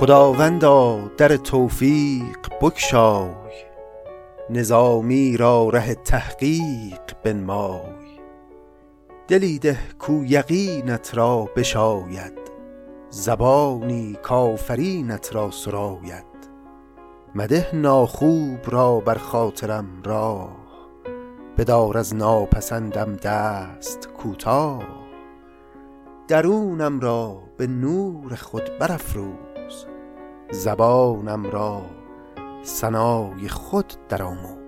خداوندا در توفیق بکشای نظامی را ره تحقیق بنمای. دلی ده کو یقینت را بشاید زبانی کافرینت را سراید. مده ناخوب را بر خاطرم راه بدار از ناپسندم دست کوتاه. درونم را به نور خود برافروز. زبانم را ثنای خود درآموز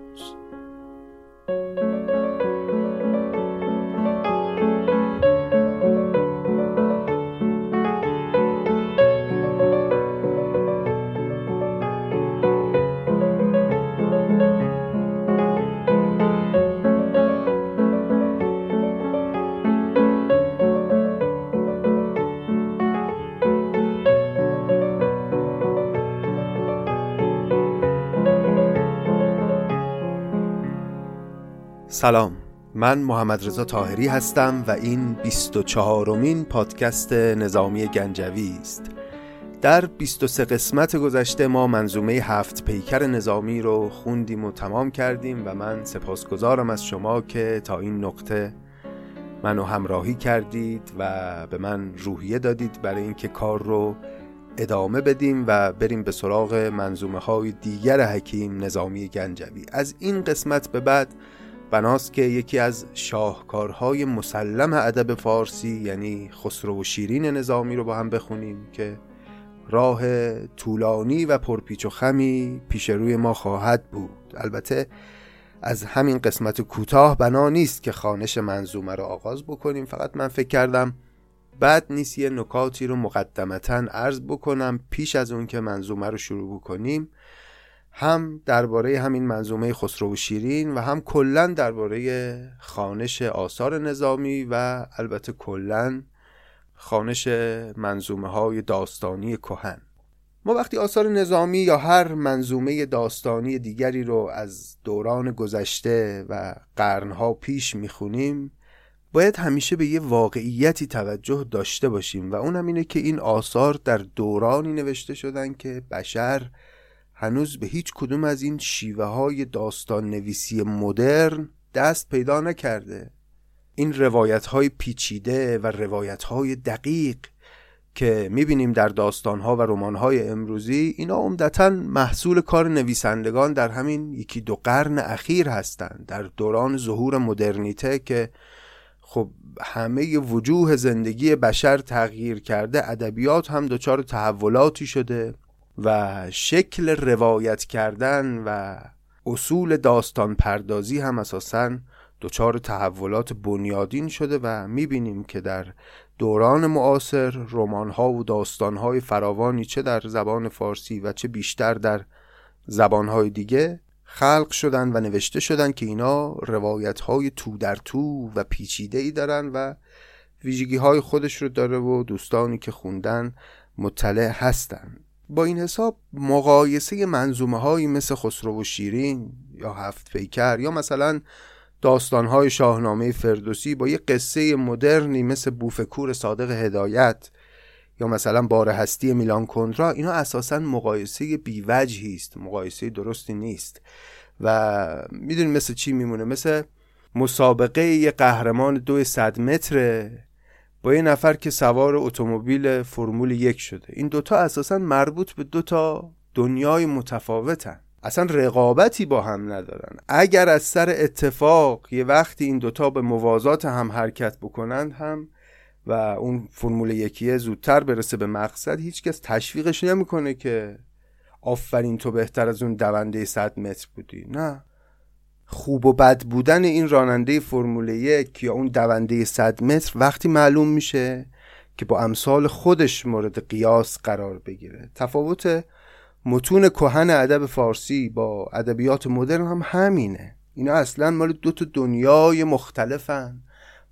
سلام. من محمد رضا تاهری هستم و این 24 امین پادکست نظامی گنجوی است. در 23 قسمت گذشته ما منظومه هفت پیکر نظامی رو خوندیم و تمام کردیم و من سپاسگزارم از شما که تا این نقطه منو همراهی کردید و به من روحیه دادید برای اینکه کار رو ادامه بدیم و بریم به سراغ منظومه های دیگر حکیم نظامی گنجوی. از این قسمت به بعد بناست که یکی از شاهکارهای مسلم ادب فارسی یعنی خسرو و شیرین نظامی رو با هم بخونیم که راه طولانی و پرپیچ و خمی پیش روی ما خواهد بود. البته از همین قسمت کوتاه بنا نیست که خانش منظومه رو آغاز بکنیم. فقط من فکر کردم بعد نیست یه نکاتی رو مقدمتا عرض بکنم پیش از اون که منظومه رو شروع بکنیم. هم درباره همین منظومه خسرو و شیرین و هم کلا درباره خانش آثار نظامی و البته کلا خانش منظومه های داستانی کهن. ما وقتی آثار نظامی یا هر منظومه داستانی دیگری رو از دوران گذشته و قرنها پیش می‌خونیم باید همیشه به یه واقعیتی توجه داشته باشیم و اون هم اینه که این آثار در دورانی نوشته شدن که بشر هنوز به هیچ کدوم از این شیوه های داستان نویسی مدرن دست پیدا نکرده. این روایت های پیچیده و روایت های دقیق که می‌بینیم در داستان ها و رمان های امروزی اینا عمدتا محصول کار نویسندگان در همین یکی دو قرن اخیر هستند. در دوران ظهور مدرنیته که خب همه وجوه زندگی بشر تغییر کرده ادبیات هم دچار تحولاتی شده. و شکل روایت کردن و اصول داستان پردازی هم اساسا دچار تحولات بنیادین شده و می‌بینیم که در دوران معاصر رمان ها و داستان های فراوانی چه در زبان فارسی و چه بیشتر در زبان های دیگه خلق شدن و نوشته شدن که اینا روایت های تو در تو و پیچیده ای دارن و ویژگی های خودش رو داره و دوستانی که خوندن مطلع هستن. با این حساب مقایسه منظومه هایی مثل خسرو و شیرین یا هفت پیکر یا مثلا داستان های شاهنامه فردوسی با یه قصه مدرنی مثل بوفکور صادق هدایت یا مثلا بار هستی میلان کندرا اینا اساسا مقایسه بیوجهی است مقایسه درستی نیست. و می‌دونی مثل چی میمونه؟ مثل مسابقه یه قهرمان دو صد متره با یه نفر که سوار اتومبیل فرمول یک شده. این دوتا اساسا مربوط به دوتا دنیای متفاوتن. اصلا رقابتی با هم ندارن. اگر از سر اتفاق یه وقتی این دوتا به موازات هم حرکت بکنند هم و اون فرمول یکیه زودتر برسه به مقصد هیچکس تشویقش نمی‌کنه که آفرین تو بهتر از اون دونده 100 متر بودی. نه. خوب و بد بودن این راننده فرمول یک یا اون دونده 100 متر وقتی معلوم میشه که با امثال خودش مورد قیاس قرار بگیره. تفاوت متون کهن ادب فارسی با ادبیات مدرن هم همینه. اینا اصلا مال دو تا دنیای مختلفن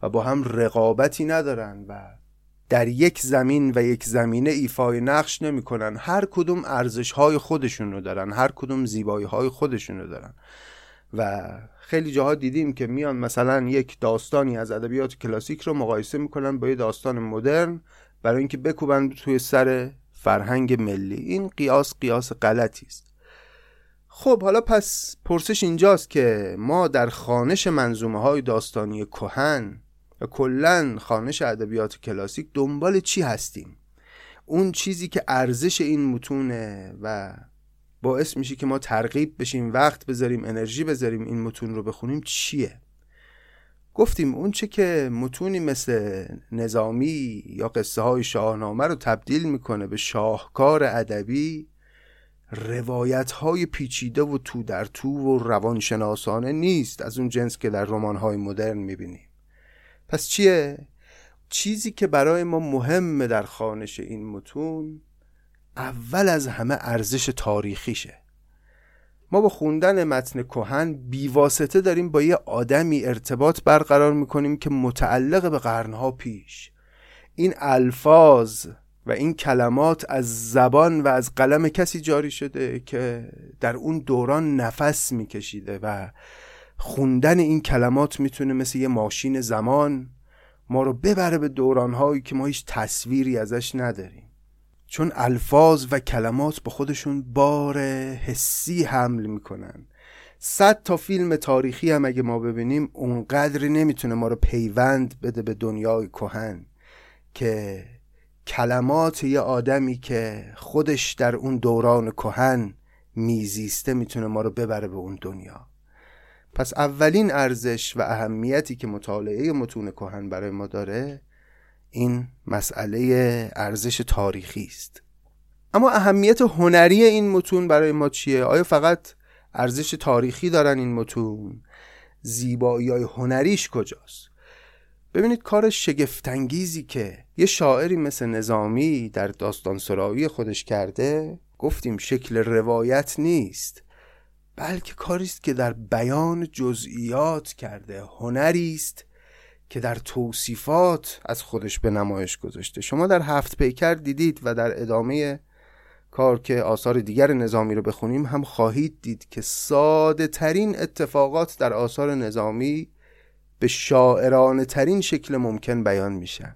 و با هم رقابتی ندارن و در یک زمین و یک زمینه ایفای نقش نمی‌کنن. هر کدوم ارزش های خودشون رو دارن هر کدوم زیبایی های خودشون رو دارن. و خیلی جاها دیدیم که میان مثلا یک داستانی از ادبیات کلاسیک رو مقایسه می‌کنن با یه داستان مدرن برای اینکه بکوبن توی سر فرهنگ ملی. این قیاس قیاس غلطی است. خب حالا پس پرسش اینجاست که ما در خانش منظومه های داستانی کهن و کلا خانش ادبیات کلاسیک دنبال چی هستیم؟ اون چیزی که ارزش این متونه و باعث میشه که ما ترغیب بشیم وقت بذاریم انرژی بذاریم این متون رو بخونیم چیه گفتیم اون چه که متونی مثل نظامی یا قصه های شاهنامه رو تبدیل می‌کنه به شاهکار ادبی روایت های پیچیده و تو در تو و روانشناسانه نیست از اون جنس که در رمان های مدرن می‌بینیم پس چیه؟ چیزی که برای ما مهمه در خانش این متون اول از همه ارزش تاریخیشه. ما با خوندن متن کهن بیواسطه داریم با یه آدمی ارتباط برقرار می‌کنیم که متعلق به قرنها پیش. این الفاظ و این کلمات از زبان و از قلم کسی جاری شده که در اون دوران نفس میکشیده و خوندن این کلمات می‌تونه مثل یه ماشین زمان ما رو ببره به دورانهایی که ما هیچ تصویری ازش نداریم. چون الفاظ و کلمات با خودشون بار حسی حمل می‌کنن. صد تا فیلم تاریخی هم اگه ما ببینیم اونقدری نمی‌تونه ما رو پیوند بده به دنیای کهن که کلمات یه آدمی که خودش در اون دوران کهن میزیسته می‌تونه ما رو ببره به اون دنیا. پس اولین ارزش و اهمیتی که مطالعه متون کهن برای ما داره این مسئله ارزش تاریخی است. اما اهمیت هنری این متون برای ما چیه؟ آیا فقط ارزش تاریخی دارن این متون؟ زیبایی های هنریش کجاست؟ ببینید کار شگفتانگیزی که یه شاعری مثل نظامی در داستان سرایی خودش کرده گفتیم شکل روایت نیست بلکه کاری است که در بیان جزئیات کرده هنری است که در توصیفات از خودش به نمایش گذاشته. شما در هفت پیکر دیدید و در ادامه کار که آثار دیگر نظامی رو بخونیم هم خواهید دید که ساده ترین اتفاقات در آثار نظامی به شاعرانه ترین شکل ممکن بیان میشن.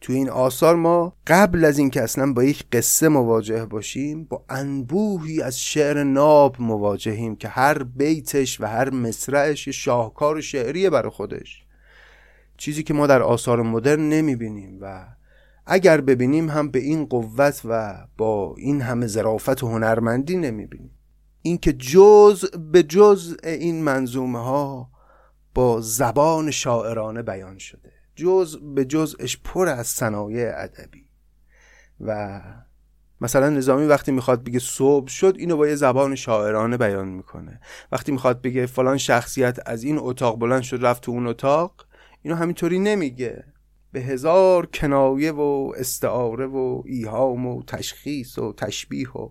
تو این آثار ما قبل از اینکه اصلا با یک قصه مواجه باشیم با انبوهی از شعر ناب مواجهیم که هر بیتش و هر مصرعش شاهکار شعریه برای خودش. چیزی که ما در آثار مدرن نمی‌بینیم و اگر ببینیم هم به این قوت و با این همه ظرافت و هنرمندی نمی‌بینیم. اینکه جز به جز این منظومه ها با زبان شاعرانه بیان شده. جز به جزش پر از صنایع ادبی. و مثلا نظامی وقتی می‌خواد بگه صبح شد اینو با یه زبان شاعرانه بیان می‌کنه. وقتی می‌خواد بگه فلان شخصیت از این اتاق بلند شد رفت تو اون اتاق اینو همینطوری نمیگه. به هزار کنایه و استعاره و ایهام و تشخیص و تشبیه و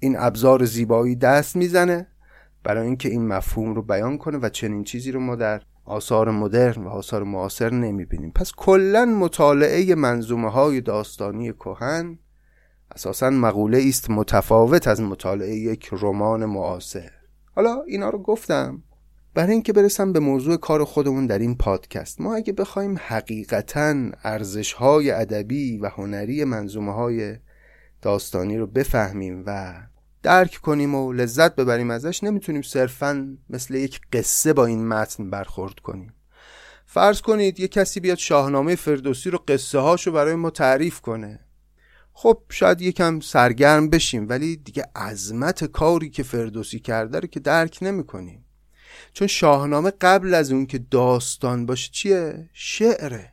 این ابزار زیبایی دست می‌زنه برای اینکه این مفهوم رو بیان کنه و چنین چیزی رو ما در آثار مدرن و آثار معاصر نمی‌بینیم. پس کلا مطالعه منظومه های داستانی کهن اساسا مقوله است متفاوت از مطالعه یک رمان معاصر. حالا اینا رو گفتم. برای اینکه برسم به موضوع کار خودمون در این پادکست ما اگه بخوایم حقیقتا ارزش های ادبی و هنری منظومه های داستانی رو بفهمیم و درک کنیم و لذت ببریم ازش نمی‌تونیم صرفا مثل یک قصه با این متن برخورد کنیم. فرض کنید یه کسی بیاد شاهنامه فردوسی رو قصه هاشو برای ما تعریف کنه. خب شاید یکم سرگرم بشیم ولی دیگه عظمت کاری که فردوسی کرده رو که درک نمی کنیم چون شاهنامه قبل از اون که داستان باشه چیه؟ شعره.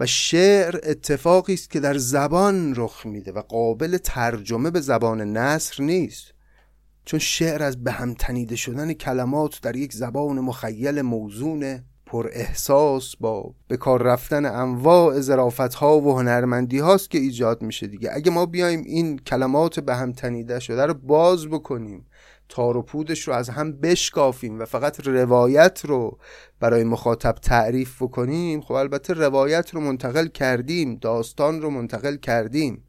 و شعر اتفاقی است که در زبان رخ میده و قابل ترجمه به زبان نصر نیست. چون شعر از به هم تنیده شدن کلمات در یک زبان مخیل موزون پر احساس با به کار رفتن انواع ظرافت ها و هنرمندی هاست که ایجاد میشه دیگه. اگه ما بیایم این کلمات به هم تنیده شده رو باز بکنیم تار و پودش رو از هم بشکافیم و فقط روایت رو برای مخاطب تعریف بکنیم خب البته روایت رو منتقل کردیم داستان رو منتقل کردیم.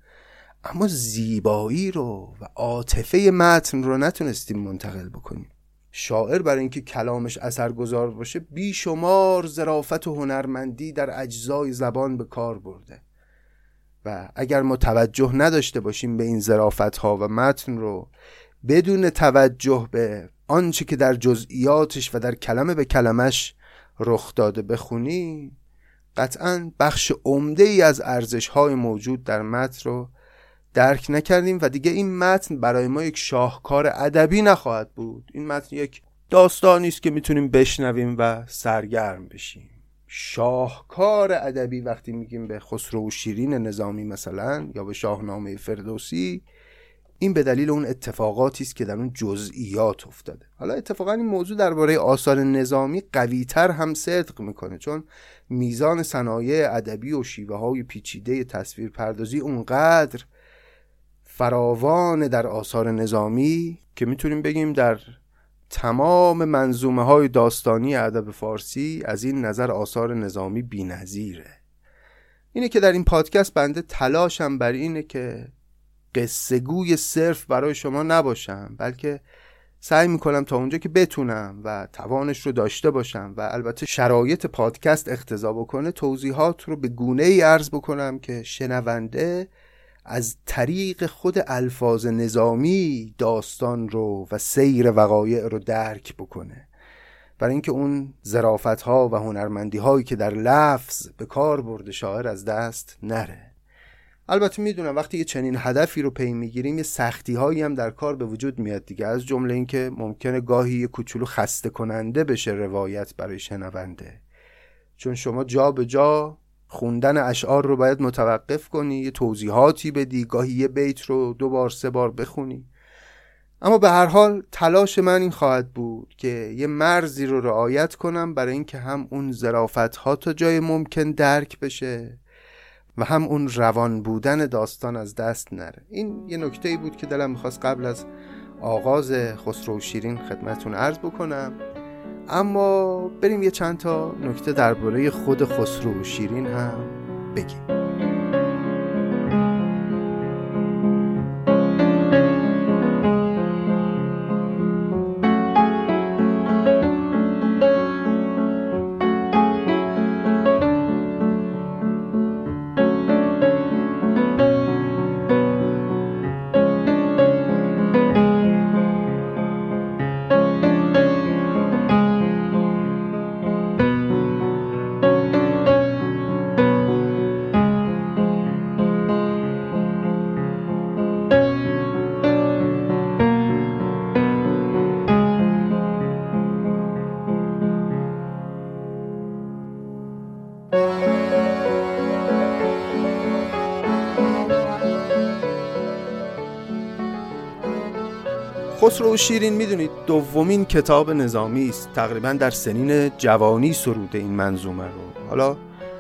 اما زیبایی رو و عاطفه متن رو نتونستیم منتقل بکنیم. شاعر برای اینکه کلامش اثرگذار باشه بیشمار ظرافت و هنرمندی در اجزای زبان به کار برده. و اگر ما توجه نداشته باشیم به این زرافت ها و متن رو بدون توجه به آنچه که در جزئیاتش و در کلمه به کلمش رخ داده بخونیم قطعا بخش عمده ای از ارزش های موجود در متن رو درک نکردیم و دیگه این متن برای ما یک شاهکار ادبی نخواهد بود. این متن یک داستانی است که می‌تونیم بشنویم و سرگرم بشیم. شاهکار ادبی وقتی میگیم به خسرو و شیرین نظامی مثلا یا به شاهنامه فردوسی این به دلیل اون اتفاقاتی است که در اون جزئیات افتاده. حالا اتفاقا این موضوع درباره آثار نظامی قویتر هم صدق می‌کنه چون میزان صنایع ادبی و شیوه های پیچیده تصویر پردازی اونقدر فراوان در آثار نظامی که می‌تونیم بگیم در تمام منظومه های داستانی ادب فارسی از این نظر آثار نظامی بینظیره. اینه که در این پادکست بنده تلاشم بر اینه که قصه گوی صرف برای شما نباشم بلکه سعی می‌کنم تا اونجا که بتونم و توانش رو داشته باشم و البته شرایط پادکست اقتضا بکنه توضیحات رو به گونه ای عرض بکنم که شنونده از طریق خود الفاظ نظامی داستان رو و سیر وقایع رو درک بکنه. برای اینکه اون زرافت ها و هنرمندی هایی که در لفظ به کار برده شاعر از دست نره. البته می‌دونم وقتی یه چنین هدفی رو پی می‌گیریم یه سختی هایی هم در کار به وجود میاد دیگه. از جمله اینکه ممکنه گاهی یه کوچولو خسته کننده بشه روایت برای شنونده. چون شما جا به جا خوندن اشعار رو باید متوقف کنی یه توضیحاتی بدی گاهی یه بیت رو دو بار سه بار بخونی. اما به هر حال تلاش من این خواهد بود که یه مرزی رو رعایت کنم برای اینکه هم اون ظرافت ها تا جای ممکن درک بشه و هم اون روان بودن داستان از دست نره. این یه نکته بود که دلم می‌خواست قبل از آغاز خسرو شیرین خدمتون عرض بکنم. اما بریم یه چند تا نکته درباره خود خسرو و شیرین هم بگیم. خسرو شیرین می‌دونید. دومین کتاب نظامی است. تقریبا در سنین جوانی سروده این منظومه رو. حالا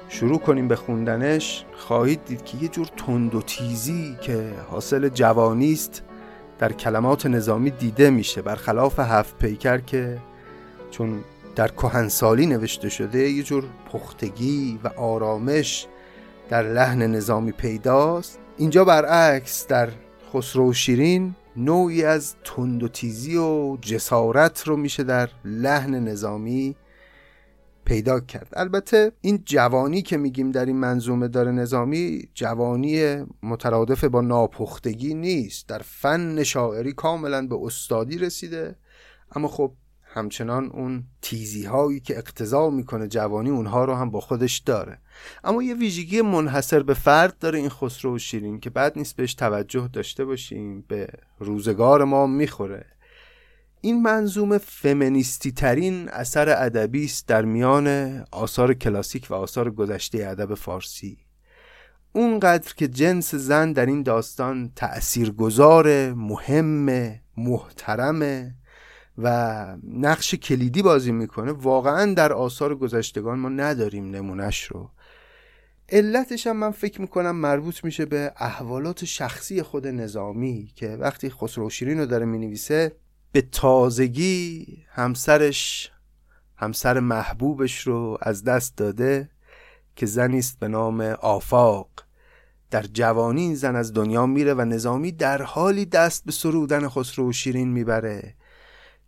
شروع کنیم به خوندنش. خواهید دید که یه جور تند و تیزی که حاصل جوانی است در کلمات نظامی دیده میشه. برخلاف هفت پیکر که چون در کهنسالی نوشته شده یه جور پختگی و آرامش در لحن نظامی پیداست. اینجا برعکس در خسرو شیرین نوعی از تند و تیزی و جسارت رو میشه در لحن نظامی پیدا کرد. البته این جوانی که میگیم در این منظومه داره نظامی جوانی مترادف با ناپختگی نیست. در فن شاعری کاملا به استادی رسیده. اما خب همچنان اون تیزی هایی که اقتضا می‌کنه جوانی اونها رو هم با خودش داره. اما یه ویژگی منحصر به فرد داره این خسرو و شیرین که بعد نیست بهش توجه داشته باشیم به روزگار ما می‌خوره. این منظومه فمینیستی ترین اثر ادبی است در میان آثار کلاسیک و آثار گذشته ادب فارسی. اونقدر که جنس زن در این داستان تأثیرگذار مهم محترمه و نقش کلیدی بازی می‌کنه. واقعا در آثار گذشتگان ما نداریم نمونش رو. علتش هم من فکر می‌کنم مربوط میشه به احوالات شخصی خود نظامی که وقتی خسرو شیرین رو داره می‌نویسه به تازگی همسرش همسر محبوبش رو از دست داده که زنی است به نام آفاق. در جوانی این زن از دنیا میره و نظامی در حالی دست به سرودن خسرو شیرین می‌بره.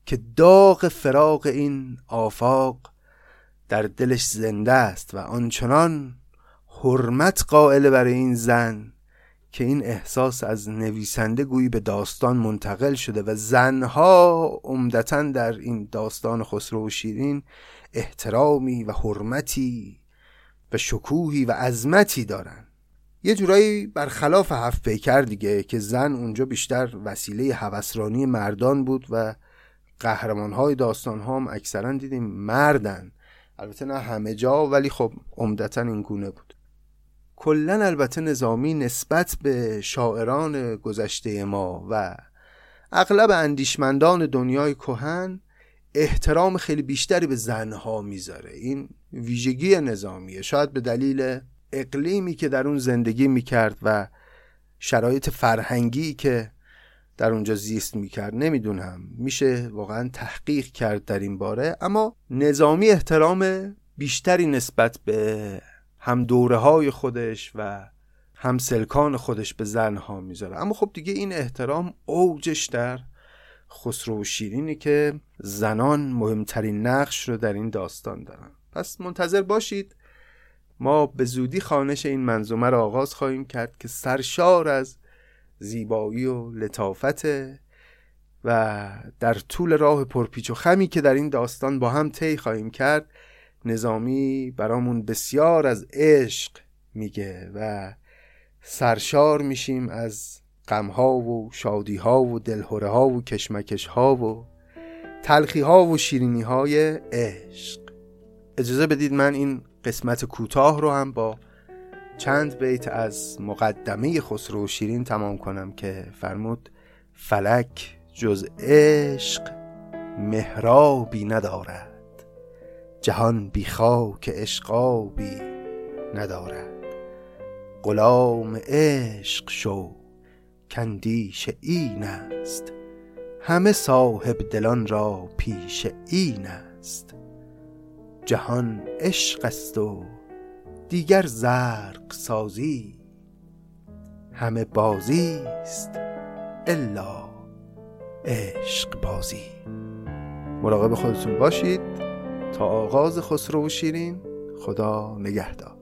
که داغ فراق این آفاق در دلش زنده است و آنچنان حرمت قائل برای این زن که این احساس از نویسنده گویی به داستان منتقل شده و زنها عمدتا در این داستان خسرو و شیرین احترامی و حرمتی و شکوهی و عظمتی دارن. یه جورایی برخلاف هفت پیکر دیگه که زن اونجا بیشتر وسیله هوسرانی مردان بود و قهرمان های داستان ها هم اکثرا دیدیم مردن. البته نه همه جا ولی خب عمدتا این گونه بود. کلا البته نظامی نسبت به شاعران گذشته ما و اغلب اندیشمندان دنیای کهن احترام خیلی بیشتری به زنها می‌ذاره. این ویژگی نظامیه. شاید به دلیل اقلیمی که در اون زندگی می‌کرد و شرایط فرهنگی که در اونجا زیست می‌کرد. نمی‌دونم. میشه واقعا تحقیق کرد در این باره. اما نظامی احترام بیشتری نسبت به هم دوره های خودش و هم سلکان خودش به زنها می‌ذاره. اما خب دیگه این احترام اوجش در خسرو و شیرینی که زنان مهمترین نقش رو در این داستان دارن. پس منتظر باشید. ما به زودی خانش این منظومه را آغاز خواهیم کرد که سرشار از زیبایی و لطافت و در طول راه پرپیچ و خمی که در این داستان با هم طی خواهیم کرد نظامی برامون بسیار از عشق میگه و سرشار میشیم از غمها و شادیها و دلهوره ها و کشمکش ها و تلخی ها و شیرینی های عشق. اجازه بدید من این قسمت کوتاه رو هم با چند بیت از مقدمه خسرو شیرین تمام کنم که فرمود فلک جز عشق مهرابی ندارد جهان بی خاک عشقابی ندارد. غلام عشق شو کندیش این است همه صاحب دلان را پیش این است. جهان عشق است و دیگر زرق سازی. همه بازی است الا عشق بازی. مراقب خودتون باشید تا آغاز خسرو و شیرین. خدا نگهدار.